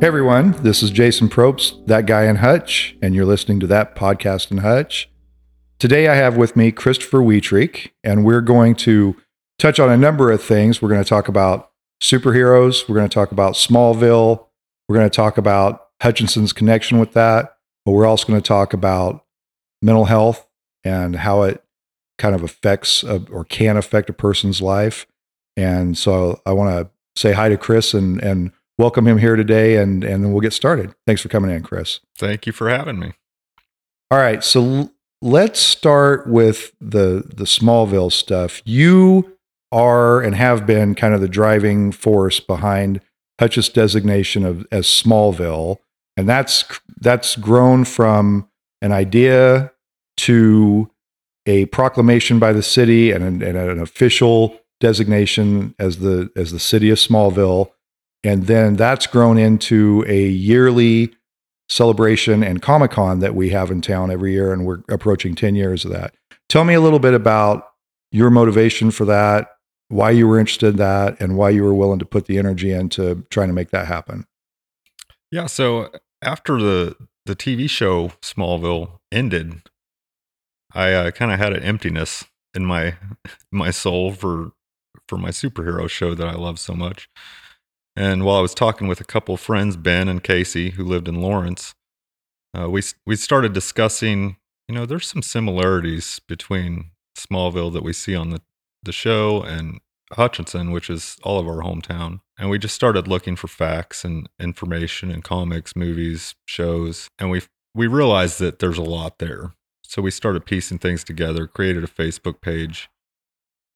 Hey everyone, this is Jason Probst, that guy in Hutch, and you're listening to that podcast in Hutch. Today I have with me Christopher Wietrick, and we're going to touch on a number of things. We're going to talk about superheroes, we're going to talk about Smallville, we're going to talk about Hutchinson's connection with that, but we're also going to talk about mental health and how it kind of affects a, or can affect a person's life. And so I want to say hi to Chris and and welcome him here today, and and then we'll get started. Thanks for coming in, Chris. Thank you for having me. All right, so l- let's start with the the Smallville stuff. You are and have been kind of the driving force behind Hutch's designation of as Smallville, and that's that's grown from an idea to a proclamation by the city and an, and an official designation as the as the city of Smallville and then that's grown into a yearly celebration and Comic Con that we have in town every year, and we're approaching 10 years of that. Tell me a little bit about your motivation for that, why you were interested in that, and why you were willing to put the energy into trying to make that happen. Yeah. So after the the TV show Smallville ended, I uh, kind of had an emptiness in my my soul for for my superhero show that I love so much. And while I was talking with a couple of friends, Ben and Casey, who lived in Lawrence, uh, we we started discussing. You know, there's some similarities between Smallville that we see on the the show and Hutchinson, which is all of our hometown. And we just started looking for facts and information and comics, movies, shows, and we we realized that there's a lot there. So we started piecing things together, created a Facebook page,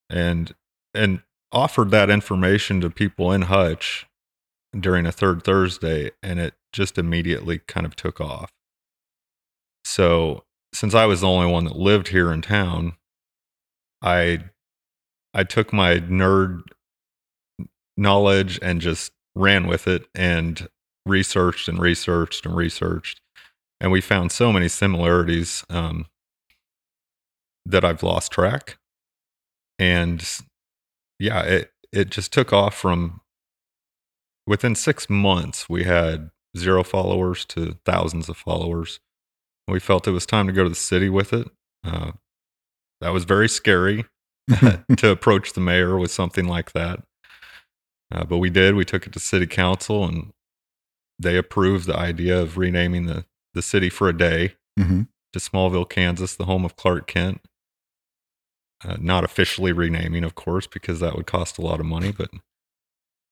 and and offered that information to people in Hutch during a third Thursday, and it just immediately kind of took off. So, since I was the only one that lived here in town, I I took my nerd knowledge and just ran with it and researched and researched and researched, and we found so many similarities um, that I've lost track. And yeah, it it just took off from within six months. We had zero followers to thousands of followers. We felt it was time to go to the city with it. Uh, that was very scary to approach the mayor with something like that. Uh, but we did. We took it to city council and they approved the idea of renaming the, the city for a day mm-hmm. to Smallville, Kansas, the home of Clark Kent. Uh, not officially renaming, of course, because that would cost a lot of money, but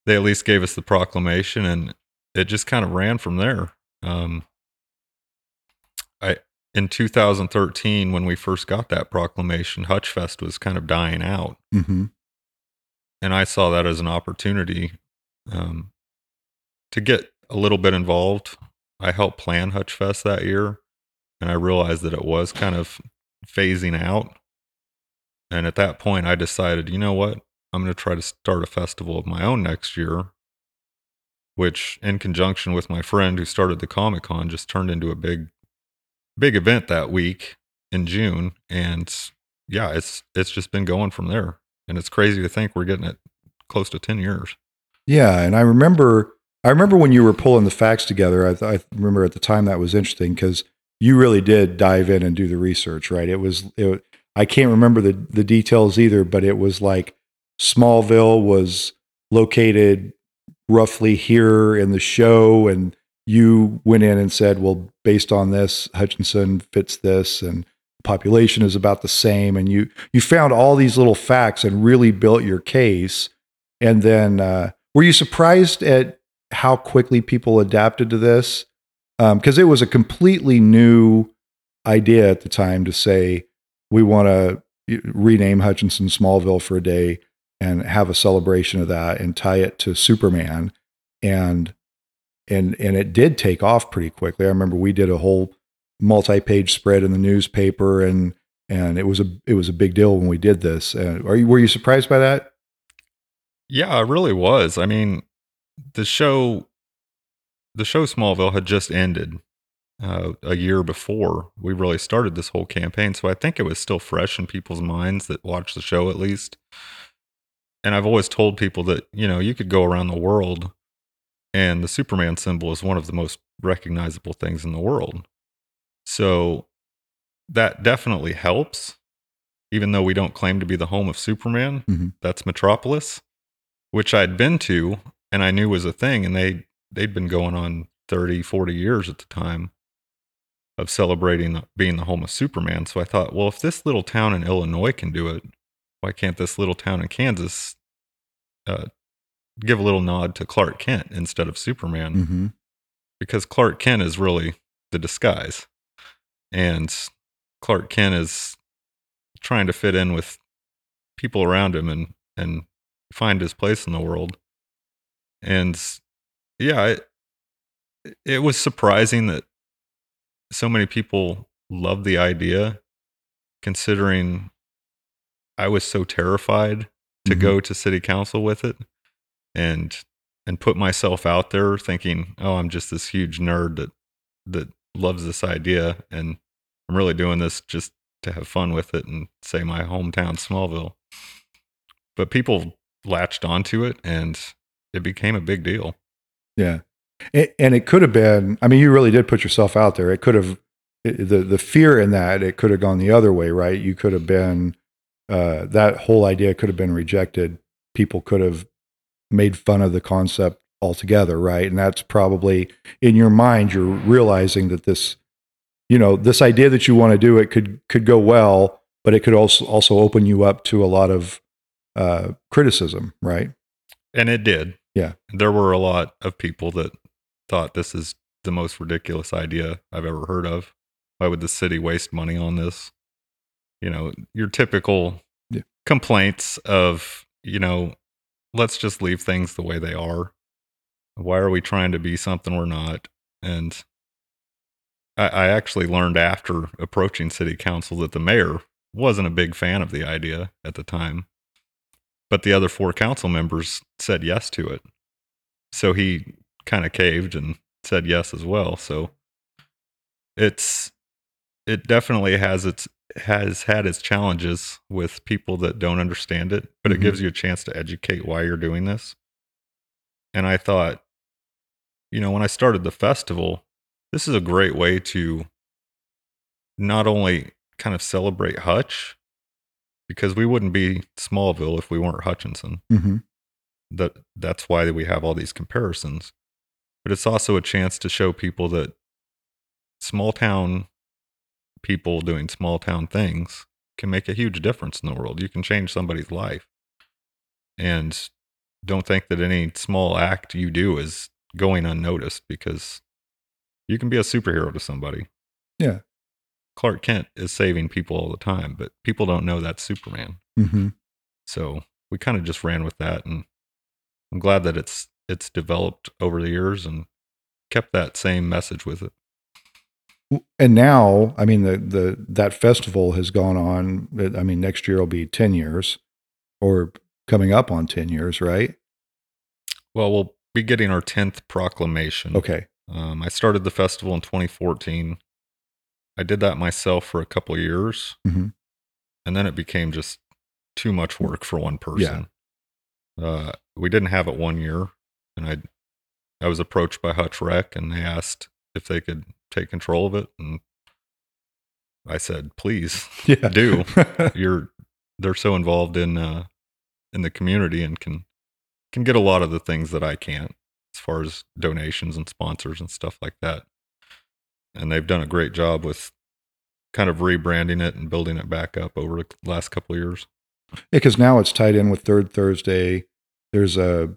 they at least gave us the proclamation and it just kind of ran from there. Um, I in 2013 when we first got that proclamation, Hutchfest was kind of dying out, mm-hmm. and I saw that as an opportunity um, to get a little bit involved. I helped plan Hutchfest that year, and I realized that it was kind of phasing out. And at that point, I decided, you know what? I'm going to try to start a festival of my own next year, which, in conjunction with my friend who started the Comic Con, just turned into a big, big event that week in June. And yeah, it's it's just been going from there. And it's crazy to think we're getting it close to 10 years. Yeah, and I remember I remember when you were pulling the facts together. I, I remember at the time that was interesting because you really did dive in and do the research, right? It was it, I can't remember the the details either, but it was like Smallville was located roughly here in the show, and you went in and said, "Well, based on this, Hutchinson fits this, and population is about the same." And you you found all these little facts and really built your case. And then, uh, were you surprised at how quickly people adapted to this? Because um, it was a completely new idea at the time to say we want to rename Hutchinson Smallville for a day and have a celebration of that and tie it to Superman and and and it did take off pretty quickly. I remember we did a whole multi-page spread in the newspaper and and it was a it was a big deal when we did this. Uh, are you were you surprised by that? Yeah, I really was. I mean, the show the show Smallville had just ended uh, a year before we really started this whole campaign. So I think it was still fresh in people's minds that watched the show at least. And I've always told people that, you know, you could go around the world and the Superman symbol is one of the most recognizable things in the world. So that definitely helps, even though we don't claim to be the home of Superman. Mhm. That's Metropolis, which I'd been to and I knew was a thing, and they they'd been going on 30, 40 years at the time of celebrating being the home of Superman. So I thought, well, if this little town in Illinois can do it, why can't this little town in Kansas uh, give a little nod to Clark Kent instead of Superman? hmm Because Clark Kent is really the disguise, and Clark Kent is trying to fit in with people around him and and find his place in the world. And yeah, it, it was surprising that so many people loved the idea, considering I was so terrified to Mhm. go to city council with it and and put myself out there thinking, oh, I'm just this huge nerd that that loves this idea and I'm really doing this just to have fun with it and say my hometown Smallville. But people latched onto it and it became a big deal. Yeah. A- And it could have been, I mean, you really did put yourself out there. It could have, it- the, the fear in that, it could have gone the other way, right? You could have been, uh, that whole idea could have been rejected. People could have made fun of the concept altogether, right? And that's probably in your mind, you're realizing that this, you know, this idea that you want to do it could, could go well, but it could also, also open you up to a lot of, uh, criticism, right? And it did. Yeah. There were a lot of people that thought this is the most ridiculous idea I've ever heard of. Why would the city waste money on this? You know, your typical Yeah. complaints of, you know, let's just leave things the way they are. Why are we trying to be something we're not? And I, I actually learned after approaching city council that the mayor wasn't a big fan of the idea at the time but the other four council members said yes to it. So he kind of caved and said yes as well. So it's it definitely has its has had its challenges with people that don't understand it, but Mhm. it gives you a chance to educate why you're doing this. And I thought, you know, when I started the festival, this is a great way to not only kind of celebrate Hutch, because we wouldn't be Smallville if we weren't Hutchinson Mm-hmm. that that's why we have all these comparisons but it's also a chance to show people that small town people doing small town things can make a huge difference in the world you can change somebody's life and don't think that any small act you do is going unnoticed because you can be a superhero to somebody Yeah. clark kent is saving people all the time but people don't know that's superman Mm-hmm. so we kind of just ran with that, and I'm glad that it's it's developed over the years and kept that same message with it. and now i mean the the that festival has gone on i mean next year will be 10 years or coming up on 10 years right Well, we'll be getting our tenth proclamation. okay Um, I started the festival in 2014. I did that myself for a couple of years, Mhm. and then it became just too much work for one person. Uh, we didn't have it one year, and I I was approached by Hutch Rec, and they asked if they could take control of it, and I said, "Please, yeah do. you're they're so involved in uh in the community and can can get a lot of the things that I can't as far as donations and sponsors and stuff like that. And they've done a great job with kind of rebranding it and building it back up over the last couple of years. because now it's tied in with third thursday there's a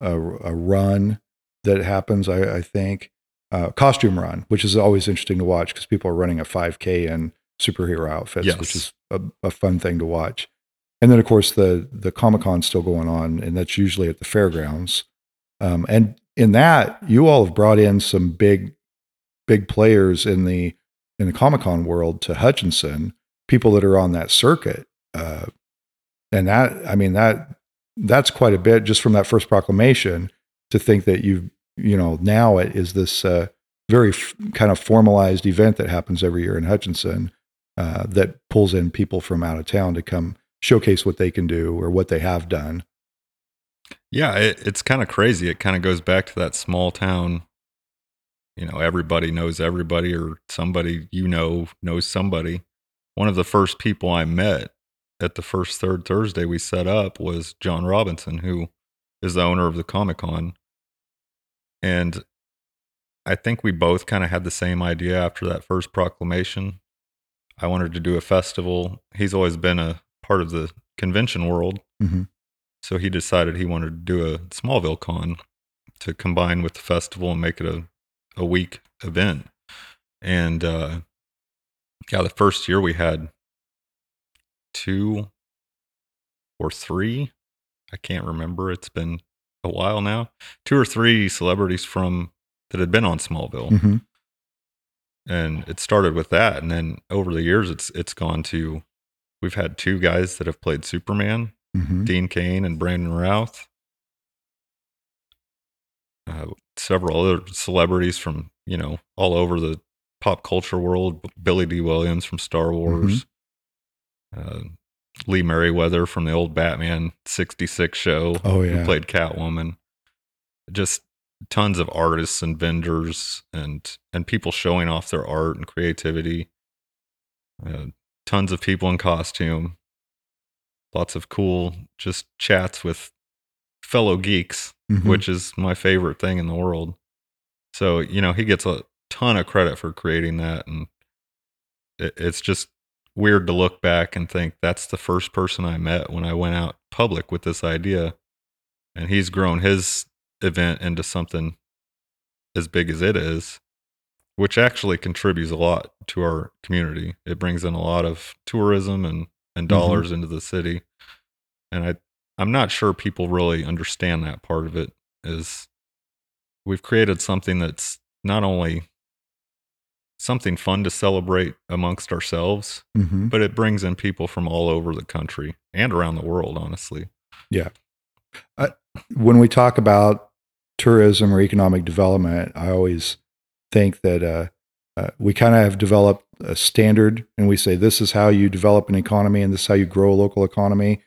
a, a run that happens i, I think. Uh, costume run which is always interesting to watch because people are running a 5k in superhero outfits which is a, a fun thing to watch. And then of course the the comic-con still going on and that's usually at the fairgrounds. Um, and in that you all have brought in some big big players in the in the comic-con world to hutchinson people that are on that circuit uh, and that i mean that that's quite a bit just from that first proclamation to think that you you know now it is this uh, very f- kind of formalized event that happens every year in hutchinson uh, that pulls in people from out of town to come showcase what they can do or what they have done Yeah, it, it's kind of crazy. It kind of goes back to that small town. You know, everybody knows everybody, or somebody you know knows somebody. One of the first people I met at the first third Thursday we set up was John Robinson, who is the owner of the Comic Con. And I think we both kind of had the same idea after that first proclamation. I wanted to do a festival. He's always been a part of the convention world. Mm-hmm. So he decided he wanted to do a Smallville Con to combine with the festival and make it a, a week event. And uh, yeah, the first year we had two or three. I can't remember. It's been a while now. Two or three celebrities from that had been on Smallville. Mm-hmm. And it started with that. And then over the years it's it's gone to we've had two guys that have played Superman, Mm-hmm. Dean Cain and Brandon Routh. Uh, several other celebrities from, you know, all over the pop culture world. Billy Dee Williams from Star Wars. Uh, Lee Meriwether from the old Batman 66 show Oh who played Catwoman. Just tons of artists and vendors and and people showing off their art and creativity. Uh, tons of people in costume. Lots of cool just chats with fellow geeks, Mhm. which is my favorite thing in the world. So, you know, he gets a ton of credit for creating that and it, it's just weird to look back and think that's the first person I met when I went out public with this idea. And he's grown his event into something as big as it is, which actually contributes a lot to our community. It brings in a lot of tourism and, and Mhm. dollars into the city. And I I'm not sure people really understand that part of it is we've created something that's not only something fun to celebrate amongst ourselves, Mhm. but it brings in people from all over the country and around the world, honestly. Yeah. When we talk about tourism or economic development, I always think that uh, uh, we kind of have developed a standard and we say this is how you develop an economy and this is how you grow a local economy.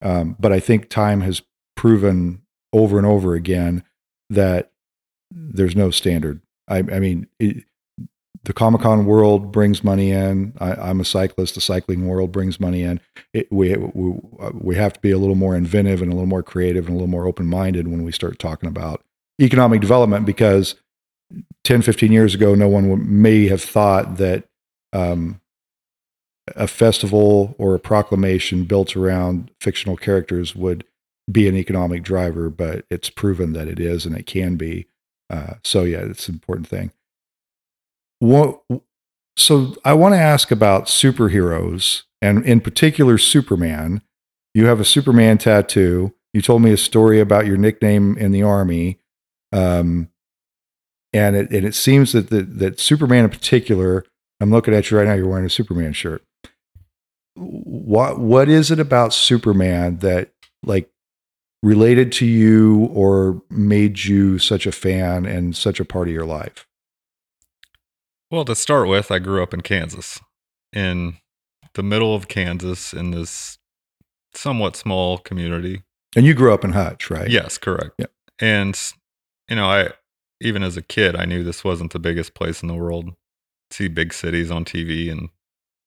Um, but I think time has proven over and over again that there's no standard. I, I mean, it, the Comic Con world brings money in. I, I'm a cyclist. The cycling world brings money in. It, we, we we have to be a little more inventive and a little more creative and a little more open minded when we start talking about economic development because 10, 15 years ago, no one may have thought that um, a festival or a proclamation built around fictional characters would be an economic driver, but it's proven that it is and it can be. Uh, so yeah, it's an important thing. What, so I want to ask about superheroes and in particular Superman. You have a Superman tattoo. You told me a story about your nickname in the army. Um, and it, and it seems that, the, that Superman in particular, I'm looking at you right now, you're wearing a Superman shirt. What, what is it about Superman that like related to you or made you such a fan and such a part of your life? Well, to start with, I grew up in Kansas, in the middle of Kansas, in this somewhat small community. And you grew up in Hutch, right? Yes, correct. Yeah. And you know, I even as a kid, I knew this wasn't the biggest place in the world. See big cities on TV and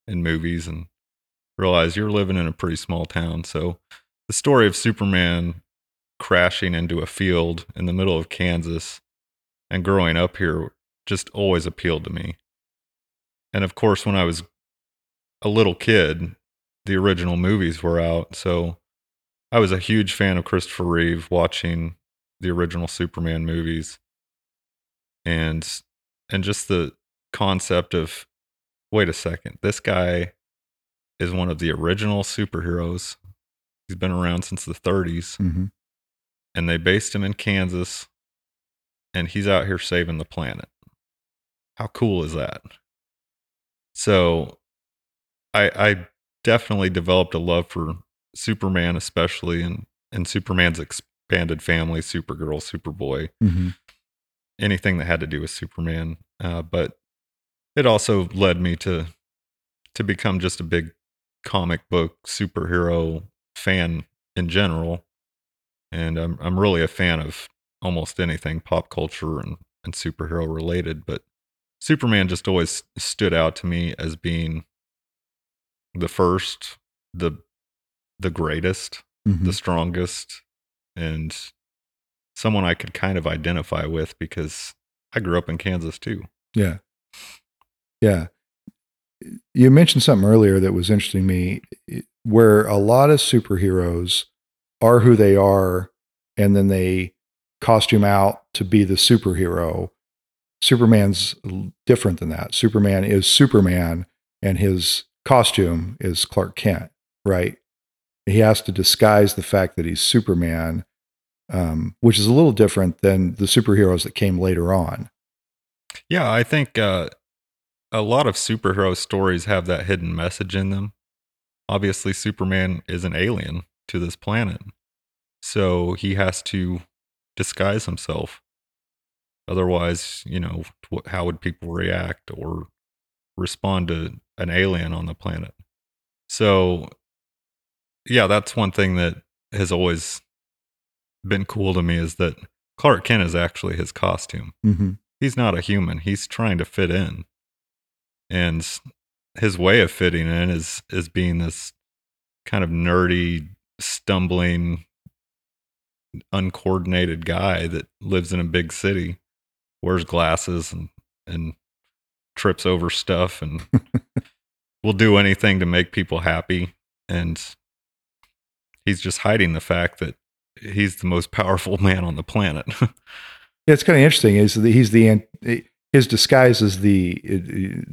in movies, and realize you're living in a pretty small town. So, the story of Superman crashing into a field in the middle of Kansas and growing up here just always appealed to me. And of course, when I was a little kid, the original movies were out. So I was a huge fan of Christopher Reeve watching the original Superman movies. And and just the concept of wait a second, this guy is one of the original superheroes. He's been around since the 30s Mm-hmm. and they based him in Kansas and he's out here saving the planet. How cool is that? So I I definitely developed a love for Superman especially and and Superman's expanded family, Supergirl, Superboy, Mm-hmm. anything that had to do with Superman. Uh, but it also led me to to become just a big comic book superhero fan in general. and I'm I'm really a fan of almost anything pop culture and and superhero related, but Superman just always stood out to me as being the first, the the greatest, Mhm. the strongest, and someone I could kind of identify with because I grew up in Kansas too. Yeah. Yeah. You mentioned something earlier that was interesting to me where a lot of superheroes are who they are and then they costume out to be the superhero. Superman's different than that. Superman is Superman and his costume is Clark Kent, right? He has to disguise the fact that he's Superman, um, which is a little different than the superheroes that came later on. Yeah, I think uh, a lot of superhero stories have that hidden message in them. Obviously, Superman is an alien to this planet, so he has to disguise himself. Otherwise, you know, how would people react or respond to an alien on the planet? So, yeah, that's one thing that has always been cool to me is that Clark Kent is actually his costume hmm he's not a human. He's trying to fit in. And his way of fitting in is is being this kind of nerdy, stumbling, uncoordinated guy that lives in a big city, wears glasses and and trips over stuff and will do anything to make people happy. And he's just hiding the fact that he's the most powerful man on the planet. Yeah, it's kind of interesting. Is that he's the his disguise is the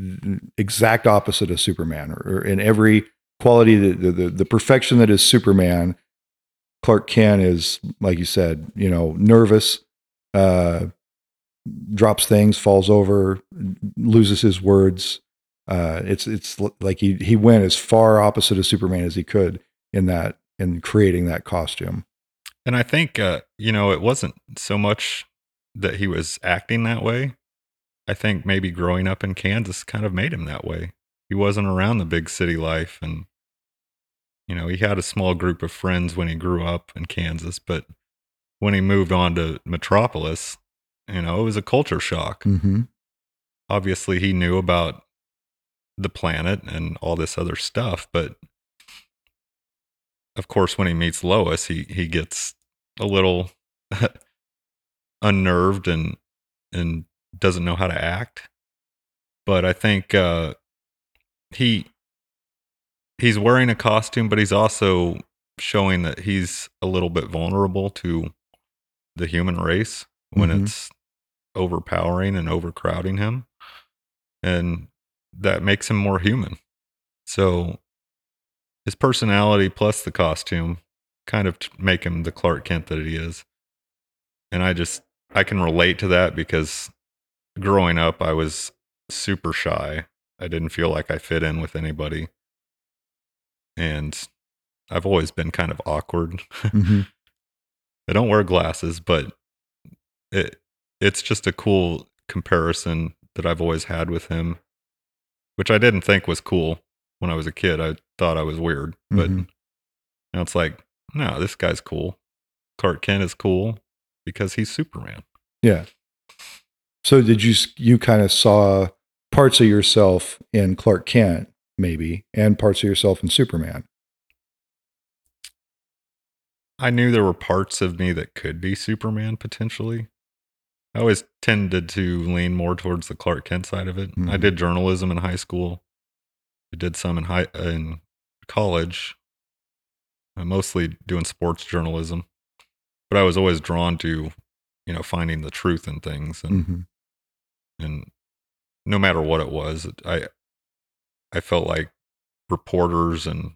exact opposite of Superman, or, or in every quality, the, the the perfection that is Superman. Clark Kent is, like you said, you know, nervous, uh, drops things, falls over, loses his words. Uh, it's it's like he he went as far opposite of Superman as he could in that in creating that costume. And I think, uh, you know, it wasn't so much that he was acting that way. I think maybe growing up in Kansas kind of made him that way. He wasn't around the big city life. And, you know, he had a small group of friends when he grew up in Kansas. But when he moved on to Metropolis, you know, it was a culture shock. Mm-hmm. Obviously, he knew about the planet and all this other stuff. But of course, when he meets Lois, he, he gets a little unnerved and and doesn't know how to act. But I think uh, he he's wearing a costume, but he's also showing that he's a little bit vulnerable to the human race when Mhm. it's overpowering and overcrowding him, and that makes him more human. So his personality plus the costume kind of make him the Clark Kent that he is. And I just I can relate to that because growing up I was super shy. I didn't feel like I fit in with anybody. And I've always been kind of awkward. Mm-hmm. I don't wear glasses, but it it's just a cool comparison that I've always had with him, which I didn't think was cool when I was a kid. I thought I was weird, but Mhm. now it's like, no, this guy's cool. Clark Kent is cool because he's Superman. Yeah. So did you you kind of saw parts of yourself in Clark Kent maybe and parts of yourself in Superman? I knew there were parts of me that could be Superman potentially. I always tended to lean more towards the Clark Kent side of it. I Mhm. did journalism in high school. I did some in high in college. uh, mostly doing sports journalism, but I was always drawn to, you know, finding the truth in things, and hmm and no matter what it was, I I felt like reporters and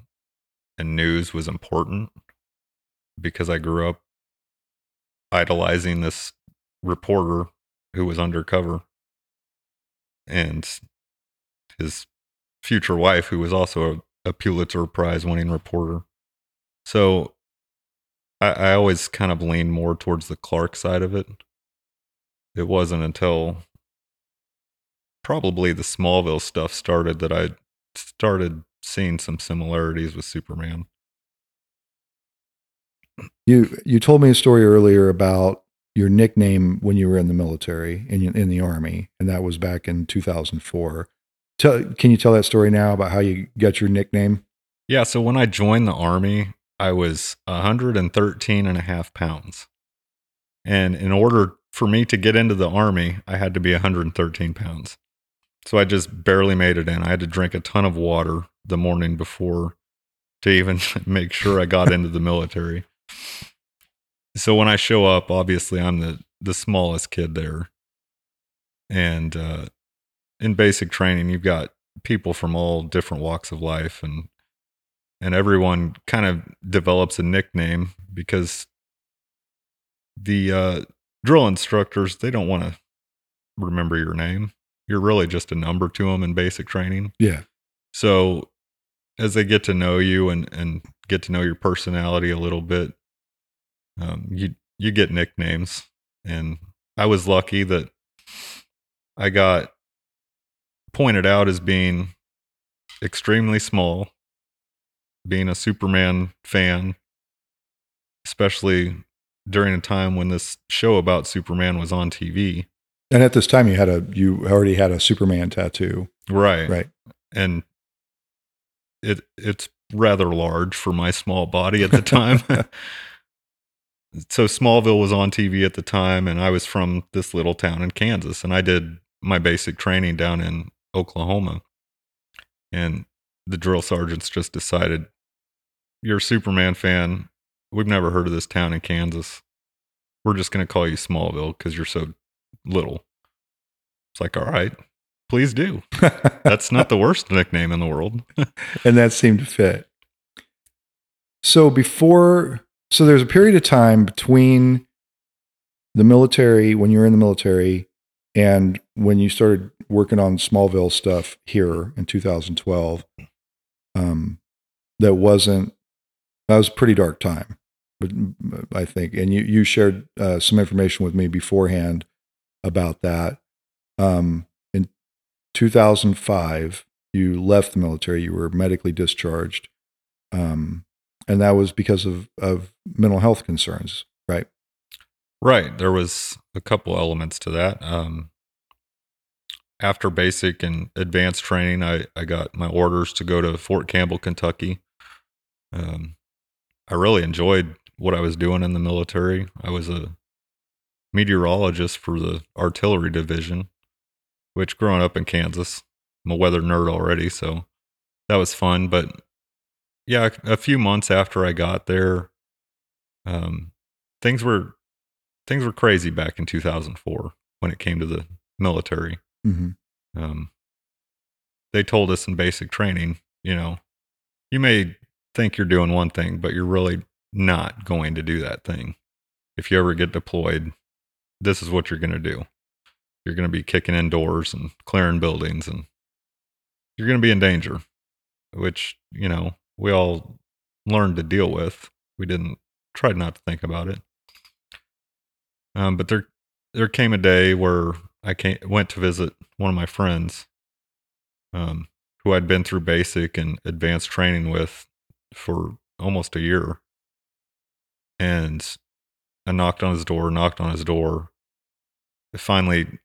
and news was important because I grew up idolizing this reporter who was undercover and his future wife who was also a, a Pulitzer Prize winning reporter. So I, I always kind of leaned more towards the Clark side of it. It wasn't until probably the Smallville stuff started that I started seeing some similarities with Superman. You you told me a story earlier about your nickname when you were in the military in in the army, and that was back in 2004. Tell, can you tell that story now about how you got your nickname? Yeah. So when I joined the army, I was 113 and a half pounds. And in order for me to get into the army, I had to be 113 pounds. So I just barely made it in. I had to drink a ton of water the morning before to even make sure I got into the military. So when I show up, obviously I'm the the smallest kid there. And uh, in basic training, you've got people from all different walks of life and and everyone kind of develops a nickname because the uh, drill instructors they don't want to remember your name you're really just a number to them in basic training Yeah. so as they get to know you and and get to know your personality a little bit um, you you get nicknames and i was lucky that i got pointed out as being extremely small being a superman fan especially during a time when this show about superman was on tv And at this time, you had a you already had a Superman tattoo, right right? and it it's rather large for my small body at the time. so Smallville was on TV at the time and I was from this little town in Kansas and I did my basic training down in Oklahoma. And the drill sergeants just decided you're a Superman fan. We've never heard of this town in Kansas. We're just going to call you Smallville because you're so little. It's like, all right, please do. That's not the worst nickname in the world. and that seemed to fit. So before, so there's a period of time between the military when you were in the military and when you started working on Smallville stuff here in 2012. Um, that wasn't that was a pretty dark time, but I think, and you you shared uh, some information with me beforehand about that. Um, in 2005, you left the military. You were medically discharged, um, and that was because of of mental health concerns, right? Right. There was a couple elements to that. Um, after basic and advanced training, I, I got my orders to go to Fort Campbell, Kentucky. Um, I really enjoyed what I was doing in the military. I was a meteorologist for the artillery division, which growing up in Kansas, I'm a weather nerd already, so that was fun. But yeah, a few months after I got there, um, things were things were crazy back in 2004 when it came to the military. Mm-hmm. Um, they told us in basic training, you know, you may think you're doing one thing, but you're really not going to do that thing. If you ever get deployed, this is what you're going to do. You're going to be kicking in doors and clearing buildings, and you're going to be in danger, which, you know, we all learned to deal with. We didn't try not to think about it. Um, but there, there came a day where I came, went to visit one of my friends, um, who I'd been through basic and advanced training with for almost a year. And I knocked on his door, knocked on his door. I finally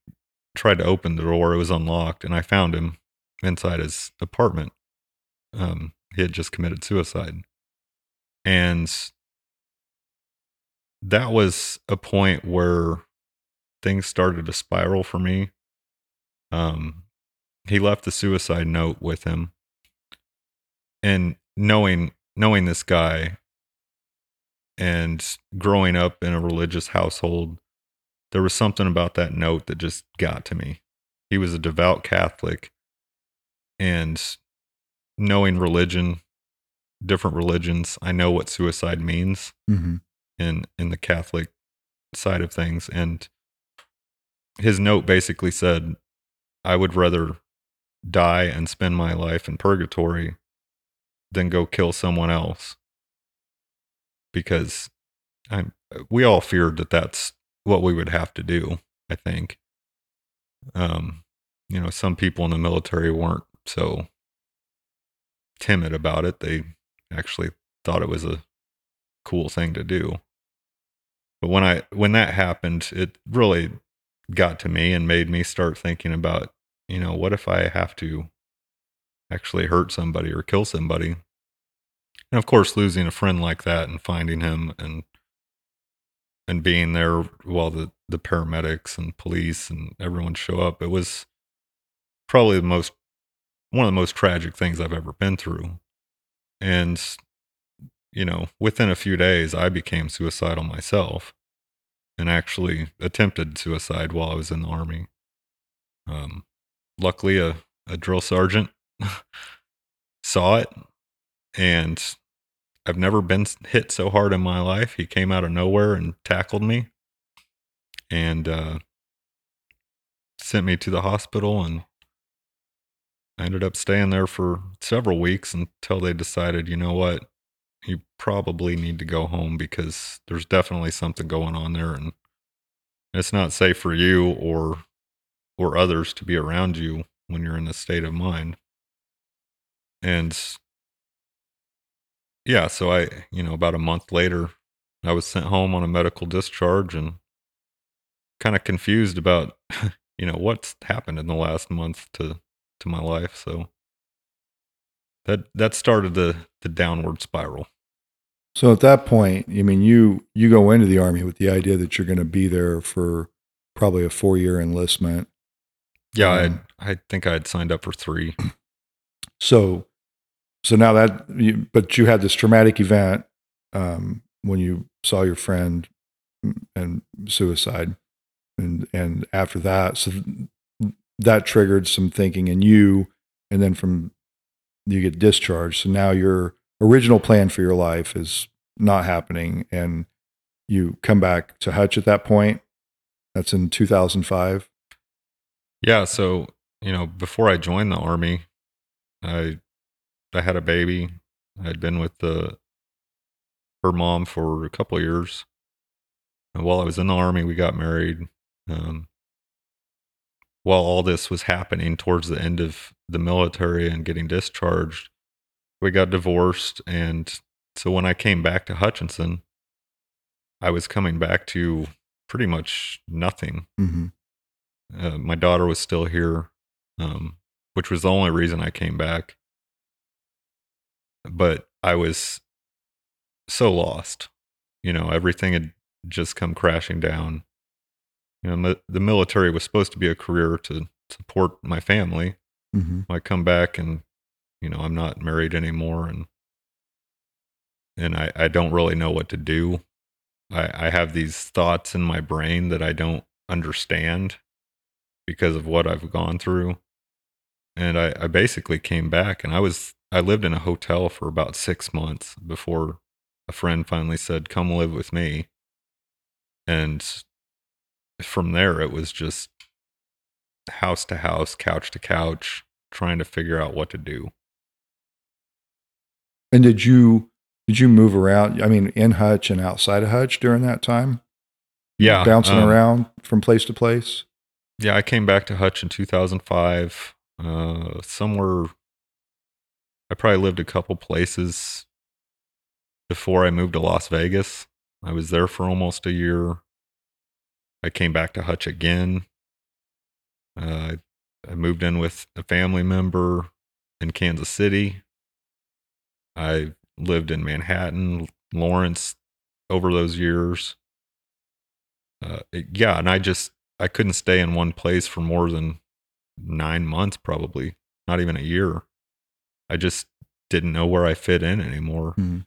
tried to open the door. It was unlocked, and I found him inside his apartment. Um, he had just committed suicide. And that was a point where things started to spiral for me. Um, he left the suicide note with him, and knowing knowing this guy and growing up in a religious household, there was something about that note that just got to me. He was a devout Catholic, and knowing religion, different religions, I know what suicide means Mm-hmm. in in the Catholic side of things. And his note basically said I would rather die and spend my life in purgatory than go kill someone else. Because I we all feared that that's what we would have to do I think. Um you know some people in the military weren't so timid about it they actually thought it was a cool thing to do. But when I when that happened, it really got to me and made me start thinking about, you know, what if I have to actually hurt somebody or kill somebody? And of course, losing a friend like that and finding him and and being there while the the paramedics and police and everyone show up, it was probably the most one of the most tragic things I've ever been through. And you know, within a few days, I became suicidal myself and actually attempted suicide while I was in the army. Um, luckily, a, a drill sergeant saw it, and I've never been hit so hard in my life. He came out of nowhere and tackled me and uh, sent me to the hospital and I ended up staying there for several weeks until they decided, you know what, you probably need to go home because there's definitely something going on there and it's not safe for you or or others to be around you when you're in this state of mind. And yeah, so I, you know, about a month later, I was sent home on a medical discharge and kind of confused about, you know, what's happened in the last month to to my life. So that that started the the downward spiral. So at that point, I mean, you you go into the army with the idea that you're going to be there for probably a four year enlistment. Yeah, um, I I think I had signed up for three. So, so now that, you, but you had this traumatic event um, when you saw your friend and suicide, and and after that, so that triggered some thinking in you, and then from you get discharged. So now your original plan for your life is not happening, and you come back to Hutch at that point. That's in 2005. Yeah. So you know, before I joined the army, I I had a baby. I'd been with the her mom for a couple years. And while I was in the army, we got married. Um, while all this was happening towards the end of the military and getting discharged, we got divorced. And so when I came back to Hutchinson, I was coming back to pretty much nothing. Mm-hmm. Uh, my daughter was still here, um, which was the only reason I came back. But I was so lost. You know, everything had just come crashing down you know, the military was supposed to be a career to support my family. Mm-hmm. I come back and, you know, I'm not married anymore and, and I, I don't really know what to do. I, I have these thoughts in my brain that I don't understand because of what I've gone through. And I, I basically came back and I was, I lived in a hotel for about six months before a friend finally said, come live with me. And from there, it was just house to house, couch to couch, trying to figure out what to do. And did you did you move around? I mean, in Hutch and outside of Hutch during that time? Yeah, bouncing um, around from place to place. Yeah, I came back to Hutch in 2005. Uh, somewhere, I probably lived a couple places before I moved to Las Vegas. I was there for almost a year. I came back to Hutch again. Uh, I moved in with a family member in Kansas City. I lived in Manhattan, Lawrence over those years. Uh, yeah, and I just I couldn't stay in one place for more than nine months, probably not even a year. I just didn't know where I fit in anymore. Mm-hmm.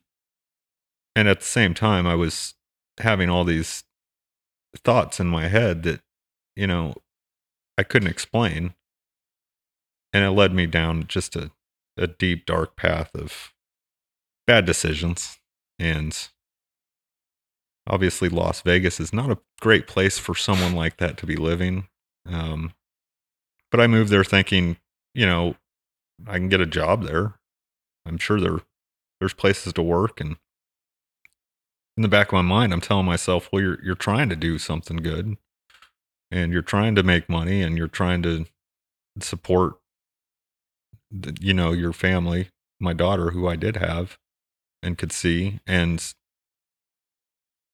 And at the same time, I was having all these thoughts in my head that, you know, I couldn't explain. And it led me down just a, a deep, dark path of bad decisions. And obviously, Las Vegas is not a great place for someone like that to be living. Um, but I moved there thinking, you know, I can get a job there. I'm sure there there's places to work and in the back of my mind, I'm telling myself, well, you're you're trying to do something good, and you're trying to make money, and you're trying to support, you know, your family, my daughter, who I did have, and could see, and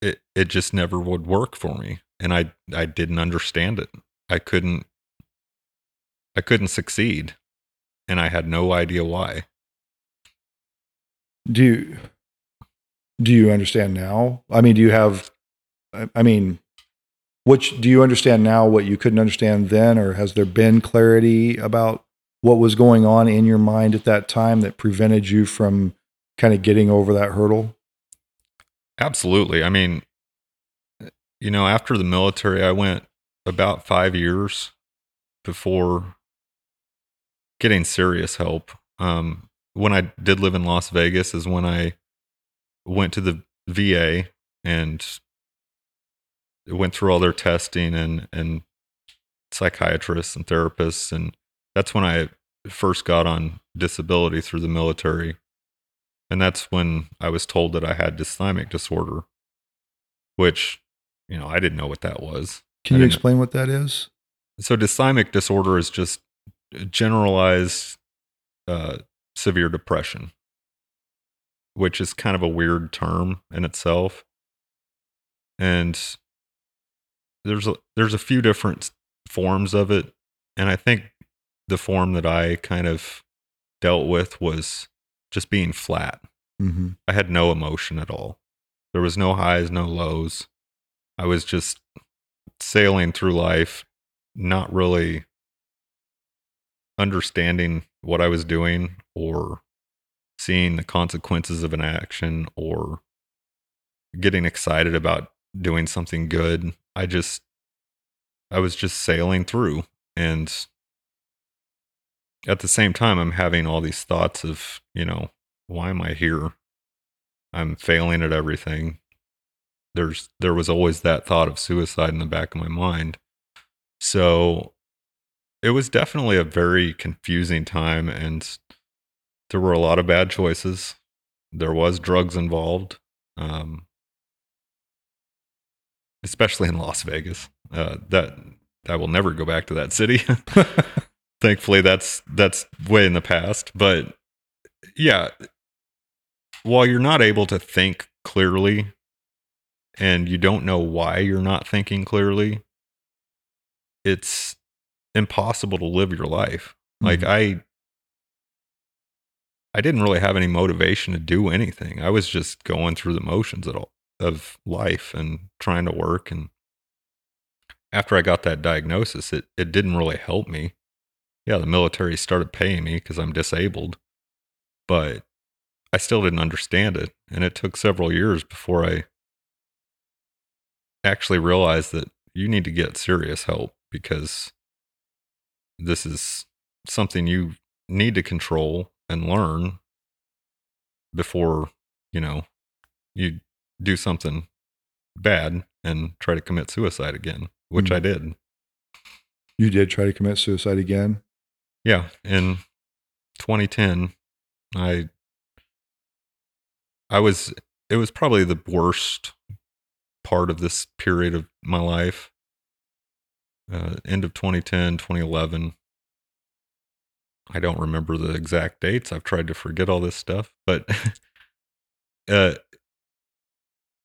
it it just never would work for me, and I I didn't understand it. I couldn't I couldn't succeed, and I had no idea why. Do you do you understand now? I mean, do you have? I mean, which do you understand now? What you couldn't understand then, or has there been clarity about what was going on in your mind at that time that prevented you from kind of getting over that hurdle? Absolutely. I mean, you know, after the military, I went about five years before getting serious help. Um, when I did live in Las Vegas, is when I went to the VA and went through all their testing and and psychiatrists and therapists, and that's when I first got on disability through the military. And that's when I was told that I had dysthymic disorder, which, you know, I didn't know what that was. Can I you explain what that is? So, dysthymic disorder is just generalized uh, severe depression, which is kind of a weird term in itself. And there's a, there's a few different forms of it, and I think the form that I kind of dealt with was just being flat. Mm-hmm. I had no emotion at all. There was no highs, no lows. I was just sailing through life, not really understanding what I was doing or seeing the consequences of an action or getting excited about doing something good. I just, I was just sailing through. And at the same time, I'm having all these thoughts of, you know, why am I here? I'm failing at everything. There's there was always that thought of suicide in the back of my mind. So it was definitely a very confusing time and there were a lot of bad choices. There was drugs involved. Um, especially in Las Vegas. Uh, that I will never go back to that city. Thankfully that's that's way in the past, but yeah, while you're not able to think clearly and you don't know why you're not thinking clearly, it's impossible to live your life. Like Mhm. I I didn't really have any motivation to do anything. I was just going through the motions at all of life and trying to work and after I got that diagnosis, it it didn't really help me. Yeah, the military started paying me because I'm disabled, but I still didn't understand it. And it took several years before I actually realized that you need to get serious help because this is something you need to control and learn before, you know, you do something bad and try to commit suicide again, which I did. You did try to commit suicide again. Yeah, in 2010, I I was it was probably the worst part of this period of my life. Uh, end of 2010, 2011. I don't remember the exact dates. I've tried to forget all this stuff, but uh,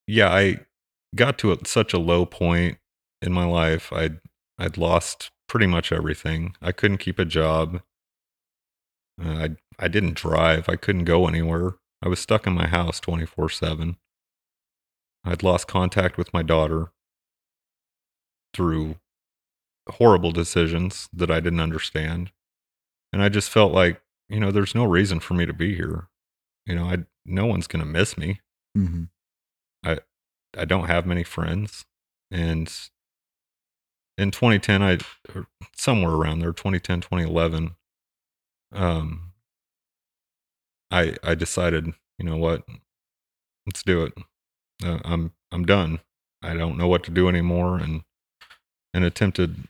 yeah, I got to a, such a low point in my life. I'd I'd lost pretty much everything. I couldn't keep a job. Uh, I I didn't drive. I couldn't go anywhere. I was stuck in my house 24/7. I'd lost contact with my daughter through horrible decisions that I didn't understand. And I just felt like, you know, there's no reason for me to be here. You know, I no one's going to miss me. Mm-hmm. I don't have many friends. And in 2010, I, or somewhere around there, 2010, 2011, um, I, I decided, you know what, let's do it. Uh, I'm, I'm done. I don't know what to do anymore. And, and attempted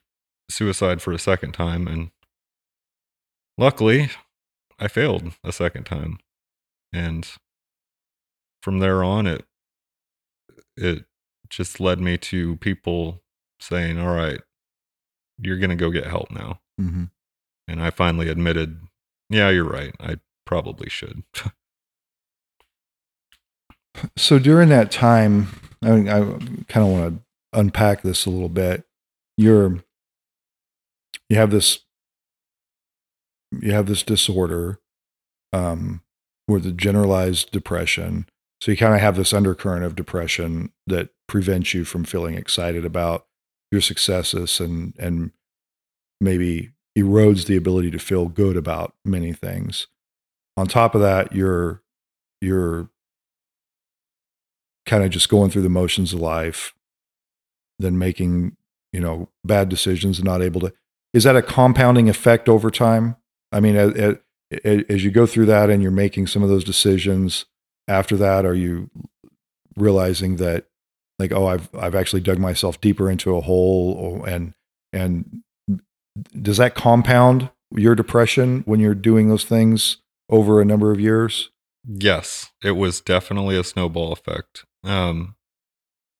suicide for a second time. And luckily I failed a second time. And from there on, it, it just led me to people saying, all right, you're going to go get help now. Mm-hmm. And I finally admitted, yeah, you're right. I probably should. So during that time, I, mean, I kind of want to unpack this a little bit. You're you have this you have this disorder um, with the generalized depression. So you kind of have this undercurrent of depression that prevents you from feeling excited about your successes and and maybe erodes the ability to feel good about many things. On top of that, you're you're kind of just going through the motions of life, then making, you know, bad decisions and not able to. Is that a compounding effect over time? I mean, as, as you go through that and you're making some of those decisions after that, are you realizing that, like, oh, I've I've actually dug myself deeper into a hole, and and does that compound your depression when you're doing those things over a number of years? Yes, it was definitely a snowball effect. Um,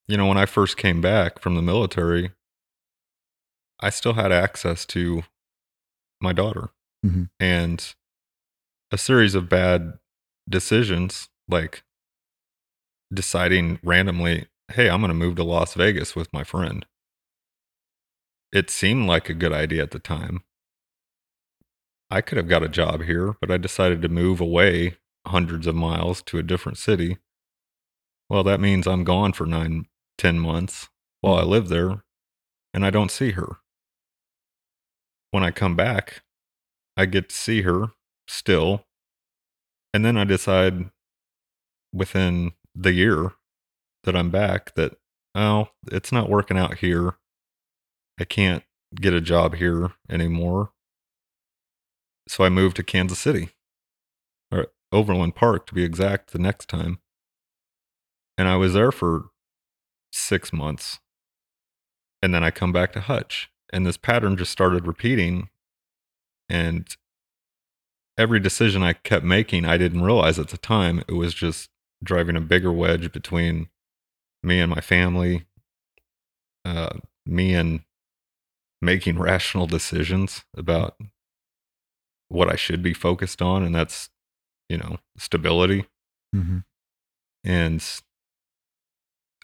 you know, when I first came back from the military, I still had access to my daughter mm-hmm. and a series of bad decisions, like deciding randomly, hey, I'm going to move to Las Vegas with my friend. It seemed like a good idea at the time. I could have got a job here, but I decided to move away hundreds of miles to a different city. Well, that means I'm gone for nine, ten months while I live there and I don't see her. When I come back, I get to see her still. And then I decide within the year that I'm back that, oh, it's not working out here. I can't get a job here anymore. So I moved to Kansas City, or Overland Park to be exact, the next time. And I was there for six months. And then I come back to Hutch. And this pattern just started repeating. And every decision I kept making, I didn't realize at the time it was just driving a bigger wedge between me and my family, uh, me and making rational decisions about what I should be focused on, and that's you know stability. Mm-hmm. And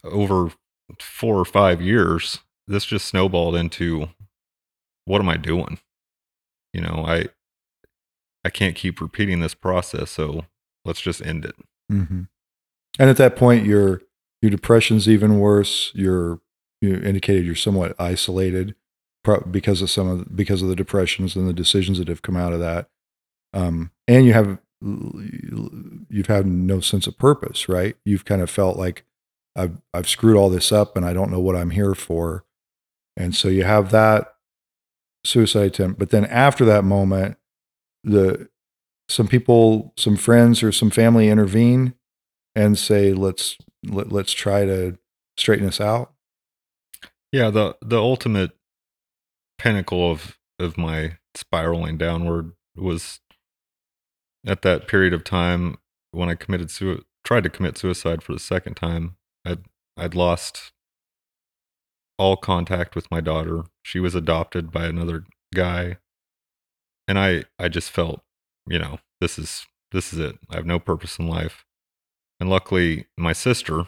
over four or five years, this just snowballed into what am I doing? You know, I I can't keep repeating this process, so let's just end it. Mm-hmm. And at that point, your your depression's even worse. You're you indicated you're somewhat isolated because of some of because of the depressions and the decisions that have come out of that. Um, and you have you've had no sense of purpose, right? You've kind of felt like I've I've screwed all this up and I don't know what I'm here for. And so you have that suicide attempt, but then after that moment, the some people, some friends or some family intervene and say, "Let's let, let's try to straighten this out." Yeah, the the ultimate pinnacle of of my spiraling downward was at that period of time when I committed su- tried to commit suicide for the second time. I'd I'd lost all contact with my daughter. She was adopted by another guy. And I I just felt, you know, this is this is it. I have no purpose in life. And luckily my sister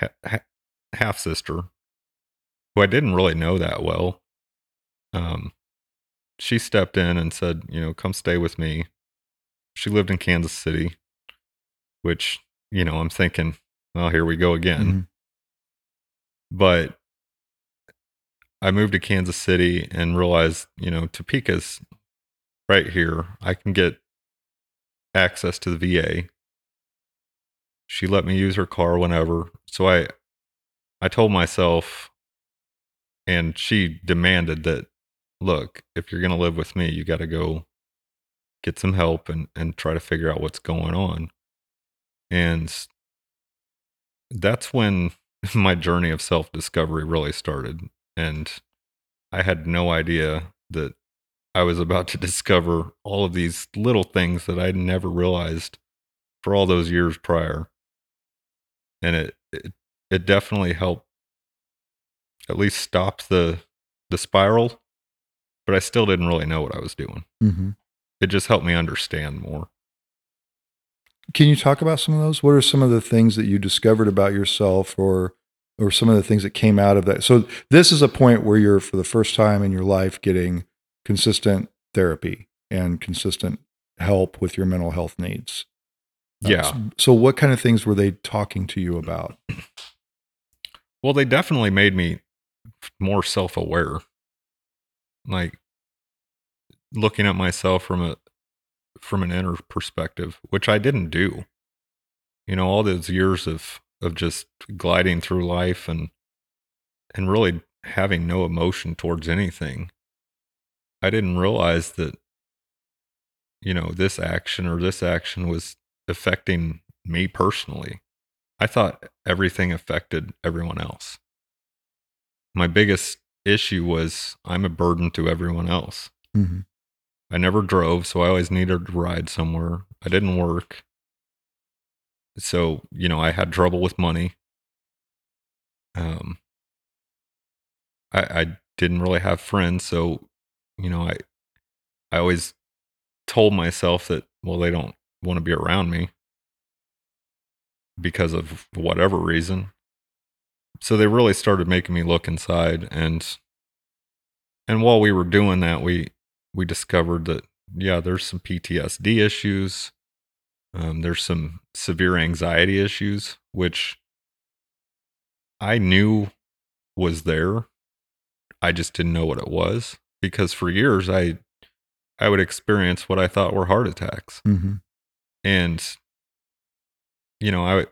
ha- ha- half sister who I didn't really know that well um she stepped in and said, you know, come stay with me. She lived in Kansas City, which, you know, I'm thinking, well, here we go again. Mm-hmm. But I moved to Kansas City and realized, you know, Topeka's right here. I can get access to the VA. She let me use her car whenever. So I I told myself and she demanded that look, if you're going to live with me, you got to go get some help and and try to figure out what's going on. And that's when my journey of self-discovery really started and I had no idea that I was about to discover all of these little things that I'd never realized for all those years prior. And it it, it definitely helped at least stop the the spiral, but I still didn't really know what I was doing. Mm-hmm. It just helped me understand more. can you talk about some of those? What are some of the things that you discovered about yourself or or some of the things that came out of that? So this is a point where you're for the first time in your life getting consistent therapy and consistent help with your mental health needs. Uh, Yeah. so, so what kind of things were they talking to you about? Well, they definitely made me more self aware. Like looking at myself from a from an inner perspective, which I didn't do. You know, all those years of of just gliding through life and and really having no emotion towards anything. I didn't realize that you know, this action or this action was affecting me personally. I thought everything affected everyone else. My biggest issue was I'm a burden to everyone else. Mm-hmm. I never drove, so I always needed to ride somewhere. I didn't work. So, you know, I had trouble with money. Um I I didn't really have friends, so you know, I I always told myself that well, they don't want to be around me because of whatever reason. So they really started making me look inside and and while we were doing that, we we discovered that yeah, there's some PTSD issues. Um, there's some severe anxiety issues, which I knew was there. I just didn't know what it was because for years I I would experience what I thought were heart attacks Mm-hmm. and you know I,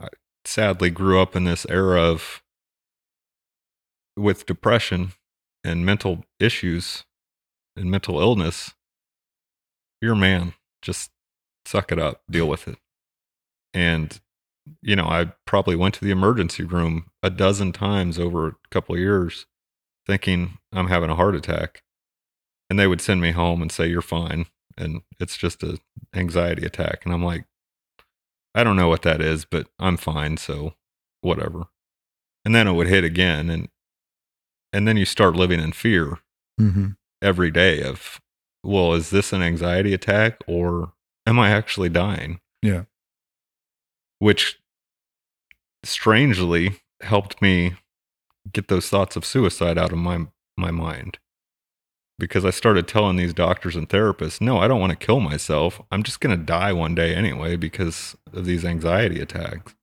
I sadly grew up in this era of with depression and mental issues and mental illness you're a man just suck it up deal with it. And you know i probably went to the emergency room a dozen times over a couple of years thinking i'm having a heart attack. And they would send me home and say you're fine. And it's just a anxiety attack. And i'm like i don't know what that is but i'm fine so whatever. And then it would hit again and and then you start living in fear Mm-hmm. every day of well is this an anxiety attack or am i actually dying? Yeah. which strangely helped me get those thoughts of suicide out of my my mind. Because i started telling these doctors and therapists no i don't want to kill myself. I'm just going to die one day anyway because of these anxiety attacks.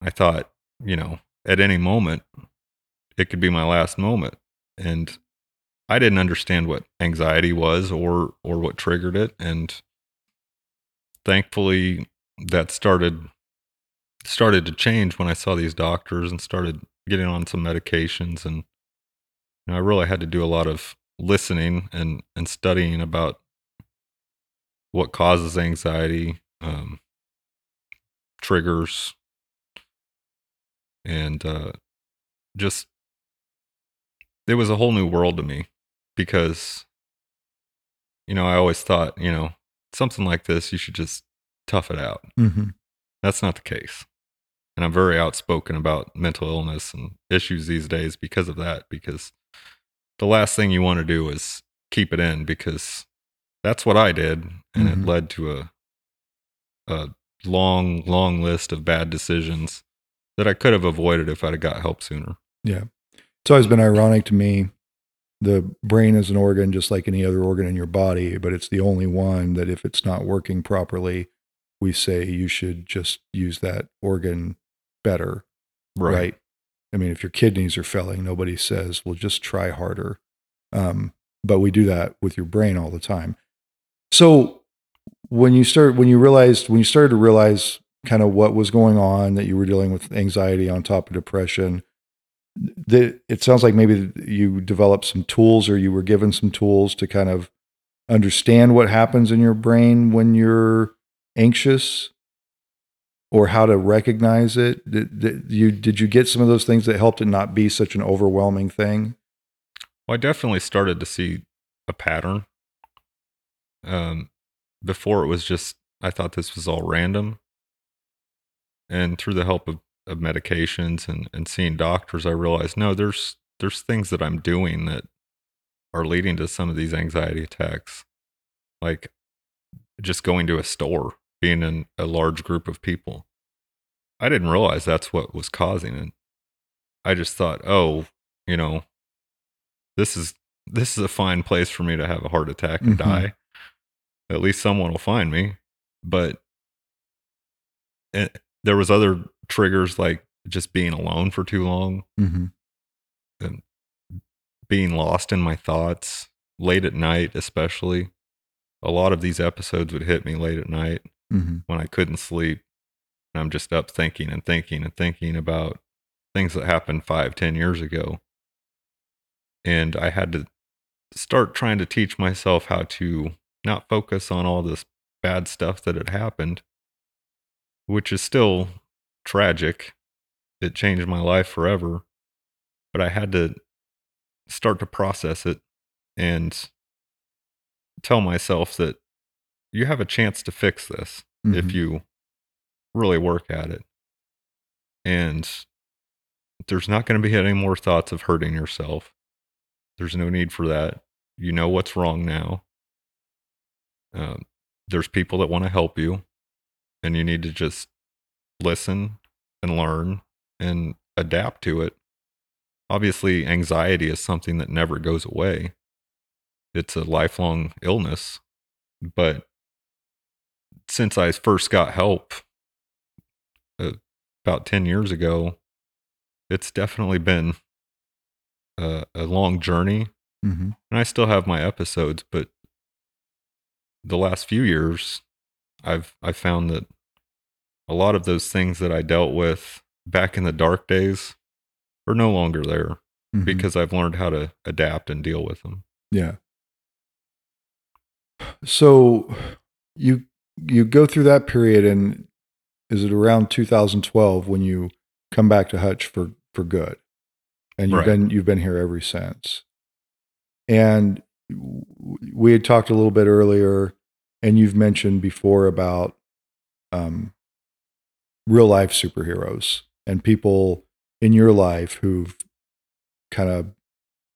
I thought you know at any moment it could be my last moment. And i didn't understand what anxiety was or or what triggered it. And thankfully that started started to change when I saw these doctors and started getting on some medications and you know, I really had to do a lot of listening and and studying about what causes anxiety, um, triggers, and uh, just it was a whole new world to me because you know I always thought you know something like this you should just tough it out. Mm-hmm. That's not the case. And I'm very outspoken about mental illness and issues these days because of that. Because the last thing you want to do is keep it in because that's what I did. And Mhm. it led to a, a long, long list of bad decisions that I could have avoided if I'd have got help sooner. Yeah. It's always been ironic to me. The brain is an organ just like any other organ in your body, but it's the only one that if it's not working properly, we say you should just use that organ better. Right. I mean, if your kidneys are failing, nobody says, well, just try harder. Um, but we do that with your brain all the time. So when you start, when you realized, when you started to realize kind of what was going on, that you were dealing with anxiety on top of depression, that it sounds like maybe you developed some tools or you were given some tools to kind of understand what happens in your brain when you're anxious or how to recognize it did, did you did you get some of those things that helped it not be such an overwhelming thing Well, I definitely started to see a pattern. Um, before it was just, I thought this was all random. And through the help of, of medications and, and seeing doctors, I realized no, there's there's things that I'm doing that are leading to some of these anxiety attacks. Like just going to a store being in a large group of people. I didn't realize that's what was causing it. I just thought, oh, you know, this is this is a fine place for me to have a heart attack and Mhm. die. At least someone will find me. But it, there was other triggers like just being alone for too long, Mm-hmm. being lost in my thoughts late at night, especially. A lot of these episodes would hit me late at night Mm-hmm. when I couldn't sleep. And I'm just up thinking and thinking and thinking about things that happened five, ten years ago. And I had to start trying to teach myself how to not focus on all this bad stuff that had happened, which is still tragic. It changed my life forever. But I had to start to process it and tell myself that you have a chance to fix this if Mhm. you really work at it. And there's not going to be any more thoughts of hurting yourself. There's no need for that. You know what's wrong now. Um, there's people that want to help you, and you need to just listen and learn and adapt to it. Obviously, anxiety is something that never goes away, it's a lifelong illness. But since I first got help uh, about 10 years ago, it's definitely been a, a long journey. Mm-hmm. And I still have my episodes, but the last few years, I've I found that a lot of those things that I dealt with back in the dark days are no longer there Mhm. because I've learned how to adapt and deal with them. Yeah. So you you go through that period and is it around 2012 when you come back to Hutch for for good? And you've Right. been you've been here ever since. And we had talked a little bit earlier and you've mentioned before about um real life superheroes and people in your life who've kind of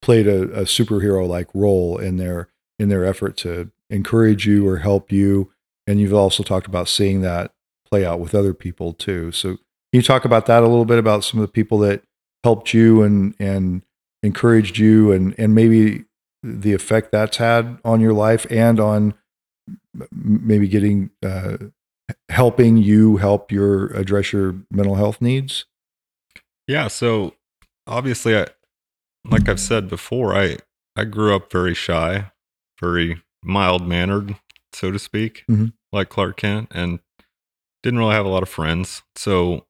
played a, a superhero like role in their in their effort to encourage you or help you. And you've also talked about seeing that play out with other people too. So can you talk about that a little bit about some of the people that helped you and and encouraged you and and maybe the effect that's had on your life and on maybe getting uh helping you help your address your mental health needs Yeah, so obviously I like I've said before, I I grew up very shy, very mild-mannered, so to speak, Mhm. like Clark Kent and didn't really have a lot of friends. So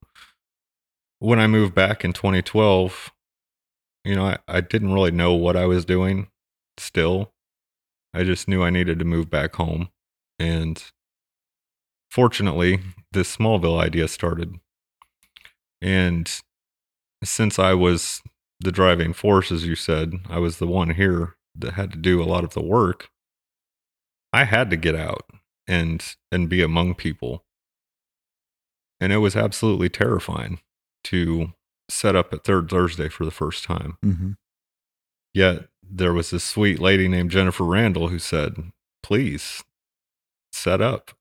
when I moved back in 2012, you know, I, I didn't really know what I was doing still. I just knew I needed to move back home. And fortunately, this Smallville idea started. And since I was the driving force, as you said, I was the one here that had to do a lot of the work. I had to get out and and be among people. And it was absolutely terrifying to set up at Third Thursday for the first time. mm-hmm. Yet there was this sweet lady named Jennifer Randall who said, "Please set up.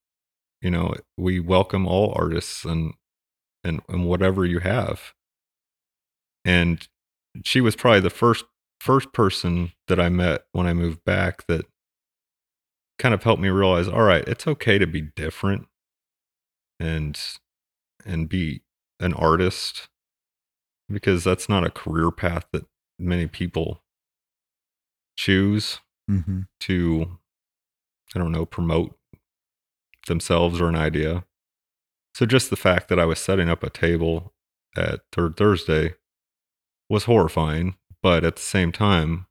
You know, we welcome all artists and and and whatever you have." And she was probably the first first person that I met when I moved back that kind of helped me realize, all right, it's okay to be different and and be an artist because that's not a career path that many people choose Mm-hmm. to I don't know, promote themselves or an idea. So just the fact that I was setting up a table at Third Thursday was horrifying, but at the same time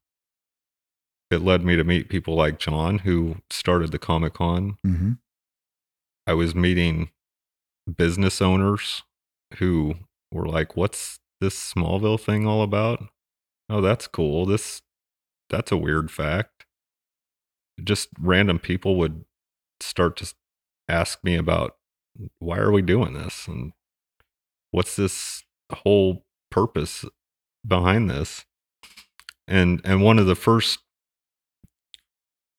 it led me to meet people like John who started the Comic Con. Mm-hmm. I was meeting business owners who were like, "What's this Smallville thing all about?" Oh, that's cool. This that's a weird fact. Just random people would start to ask me about why are we doing this and what's this whole purpose behind this. And and one of the first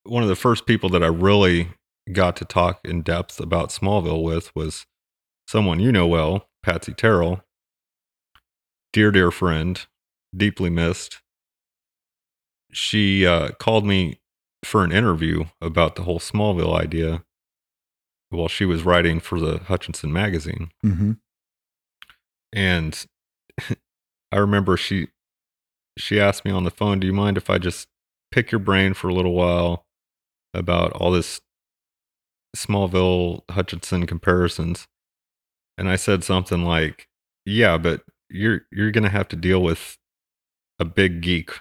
one of the first people that I really got to talk in depth about Smallville with was someone you know well, Patsy Terrell, dear, dear friend, deeply missed. She uh, called me for an interview about the whole Smallville idea while she was writing for the Hutchinson magazine. Mm-hmm. And I remember she she asked me on the phone, "Do you mind if I just pick your brain for a little while about all this Smallville Hutchinson comparisons?" And I said something like, "Yeah, but you're you're going to have to deal with a big geek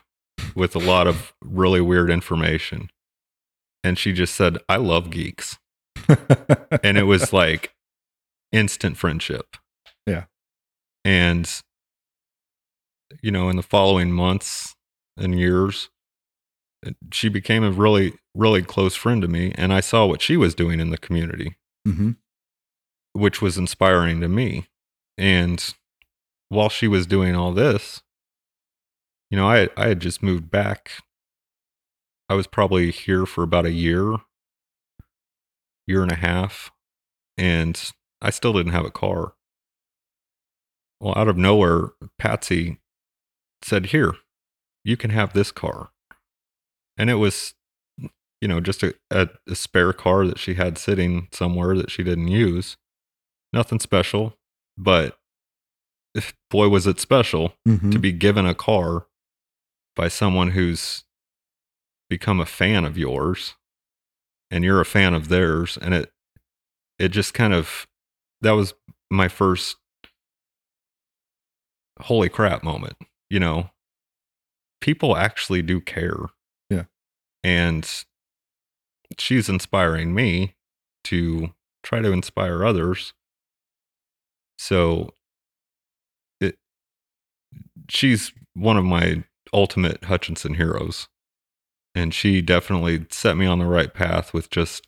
with a lot of really weird information." And she just said, "I love geeks." and it was like instant friendship. Yeah. And you know, in the following months and years, she became a really, really close friend to me. And I saw what she was doing in the community, mm-hmm. which was inspiring to me. And while she was doing all this, you know, I, I had just moved back. I was probably here for about a year, year and a half, and I still didn't have a car. Well, out of nowhere, Patsy said, Here, you can have this car. And it was, you know, just a, a, a, spare car that she had sitting somewhere that she didn't use. Nothing special, but boy, was it special Mm-hmm. to be given a car by someone who's become a fan of yours and you're a fan of theirs. And it, it just kind of, that was my first holy crap moment you know, people actually do care. Yeah. And she's inspiring me to try to inspire others. So it she's one of my ultimate Hutchinson heroes. And she definitely set me on the right path with just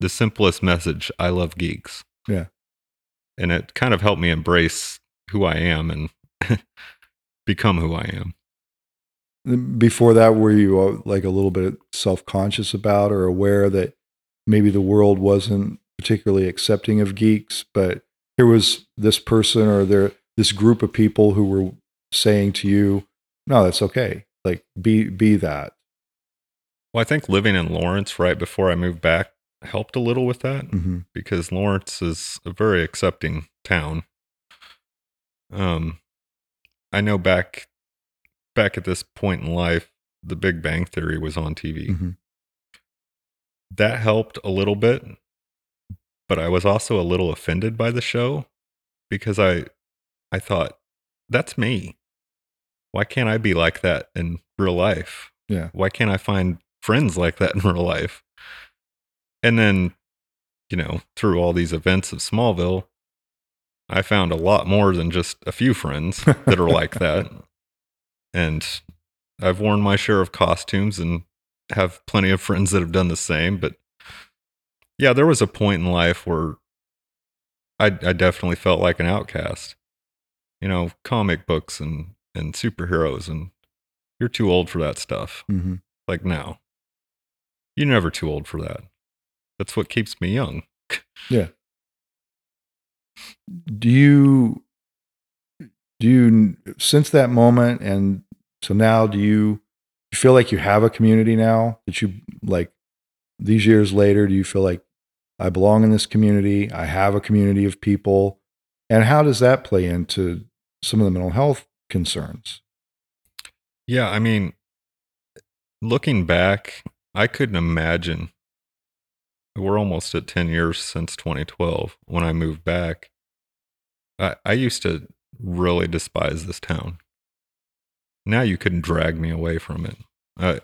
the simplest message, I love geeks. Yeah. And it kind of helped me embrace who I am and become who I am. Before that, were you uh, like a little bit self conscious about or aware that maybe the world wasn't particularly accepting of geeks, but here was this person or there this group of people who were saying to you, "No, that's okay. Like be be that." Well, I think living in Lawrence right before I moved back helped a little with that Mm-hmm. because Lawrence is a very accepting town. Um, I know back back at this point in life, The Big Bang Theory was on TV. Mm-hmm. That helped a little bit, but I was also a little offended by the show because I I thought that's me. Why can't I be like that in real life? Yeah. Why can't I find friends like that in real life? And then, you know, through all these events of Smallville, I found a lot more than just a few friends that are like that. And I've worn my share of costumes and have plenty of friends that have done the same. But yeah, there was a point in life where I, I definitely felt like an outcast. You know, comic books and, and superheroes, and you're too old for that stuff. Mm-hmm. Like now, you're never too old for that. That's what keeps me young. Yeah. Do you do you since that moment and so now do you feel like you have a community now that you like these years later do you feel like i belong in this community i have a community of people and how does that play into some of the mental health concerns Yeah, I mean, looking back, I couldn't imagine. We're almost at 10 years since 2012 when I moved back. I, I used to really despise this town. Now you couldn't drag me away from it. Uh,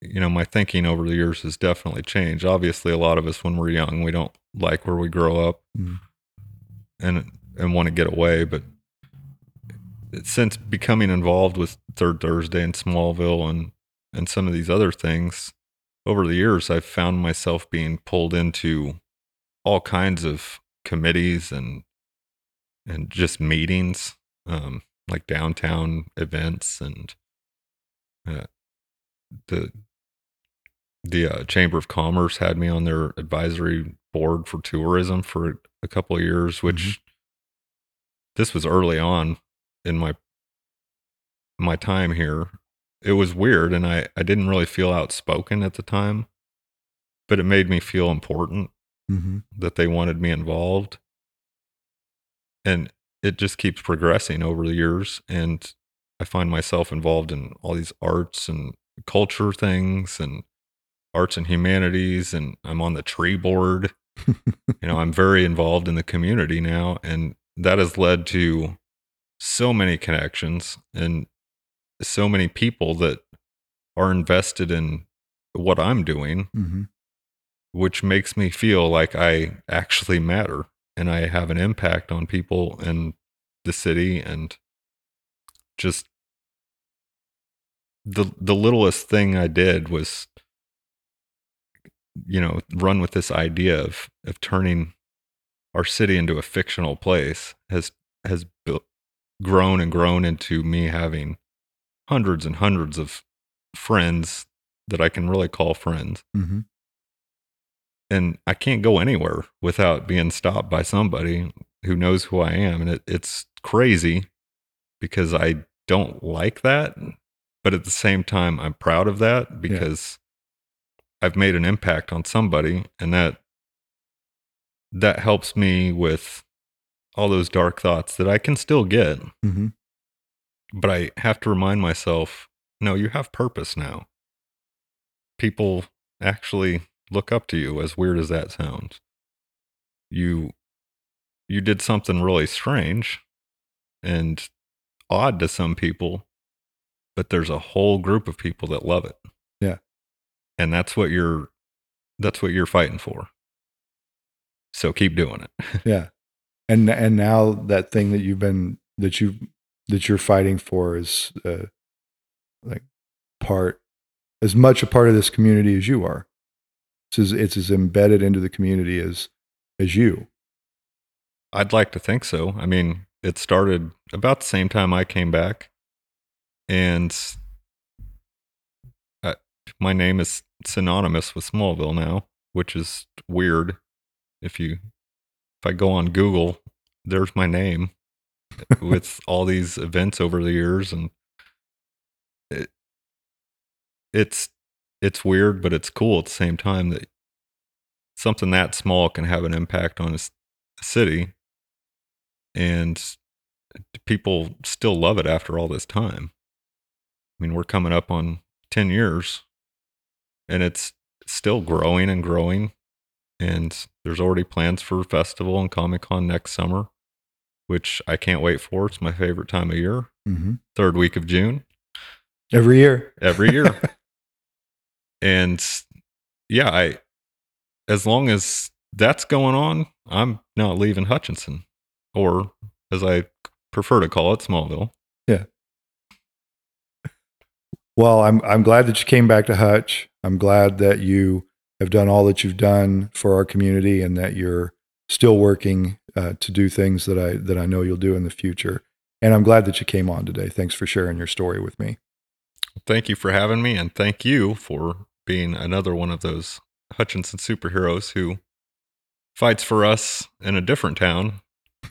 you know, my thinking over the years has definitely changed. Obviously, a lot of us, when we're young, we don't like where we grow up Mhm. and and want to get away. But since becoming involved with Third Thursday and Smallville and and some of these other things over the years, I've found myself being pulled into all kinds of committees and and just meetings, um, like downtown events and uh, the the uh, Chamber of Commerce had me on their advisory board for tourism for a couple of years, which Mhm. this was early on in my my time here. It was weird, and I I didn't really feel outspoken at the time, but it made me feel important Mm-hmm. that they wanted me involved, and it just keeps progressing over the years, and I find myself involved in all these arts and culture things and arts and humanities and I'm on the tree board. you know, I'm very involved in the community now and that has led to so many connections and so many people that are invested in what I'm doing, Mm-hmm. which makes me feel like I actually matter and I have an impact on people in the city and just the the littlest thing I did was you know run with this idea of of turning our city into a fictional place has has built, grown and grown into me having hundreds and hundreds of friends that I can really call friends Mm-hmm. and I can't go anywhere without being stopped by somebody who knows who I am. And it, it's crazy because I don't like that. But at the same time, I'm proud of that because I've made an impact on somebody and that that helps me with all those dark thoughts that I can still get. Mm-hmm. But I have to remind myself, no, you have purpose now. People actually look up to you as weird as that sounds. You you did something really strange and odd to some people, but there's a whole group of people that love it. Yeah. And that's what you're that's what you're fighting for. So keep doing it. Yeah. And and now that thing that you've been that you that you're fighting for is uh, like part as much a part of this community as you are. It's as, it's as embedded into the community as as you. I'd like to think so. I mean, it started about the same time I came back, and I, my name is synonymous with Smallville now, which is weird. If you, if I go on Google, there's my name with all these events over the years, and it, it's it's weird, but it's cool at the same time that something that small can have an impact on a city and people still love it after all this time. I mean, we're coming up on 10 years and it's still growing and growing. And there's already plans for a festival and Comic Con next summer, which I can't wait for. It's my favorite time of year, Mm-hmm. third week of June Every year. every year. and yeah, I, as long as that's going on, I'm not leaving Hutchinson or as I prefer to call it, Smallville. Yeah. Well, I'm I'm glad that you came back to Hutch. I'm glad that you have done all that you've done for our community, and that you're still working uh, to do things that I that I know you'll do in the future. And I'm glad that you came on today. Thanks for sharing your story with me. Thank you for having me, and thank you for being another one of those Hutchinson superheroes who fights for us in a different town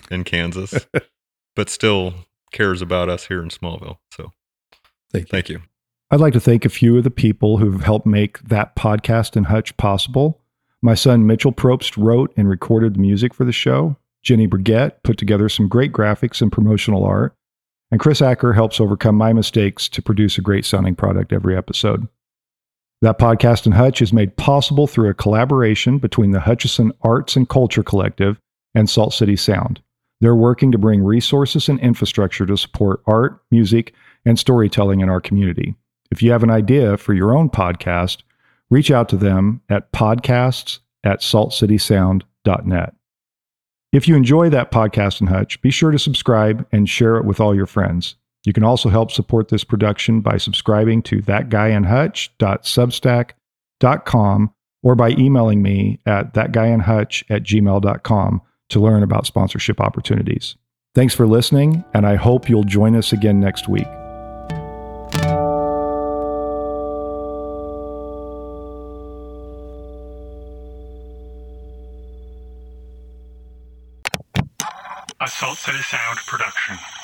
in Kansas, but still cares about us here in Smallville. So Thank you. thank you. I'd like to thank a few of the people who've helped make that podcast in Hutch possible. My son Mitchell Probst wrote and recorded the music for the show. Jenny Brigette put together some great graphics and promotional art. And Chris Acker helps overcome my mistakes to produce a great sounding product every episode. That podcast in Hutch is made possible through a collaboration between the Hutchinson Arts and Culture Collective and Salt City Sound. They're working to bring resources and infrastructure to support art, music, and storytelling in our community. If you have an idea for your own podcast, reach out to them at podcasts at saltcitysound.net. If you enjoy that podcast in Hutch, be sure to subscribe and share it with all your friends. You can also help support this production by subscribing to thatguyinhutch.substack.com or by emailing me at thatguyinhutch at gmail.com to learn about sponsorship opportunities. Thanks for listening, and I hope you'll join us again next week. Salt City Sound production.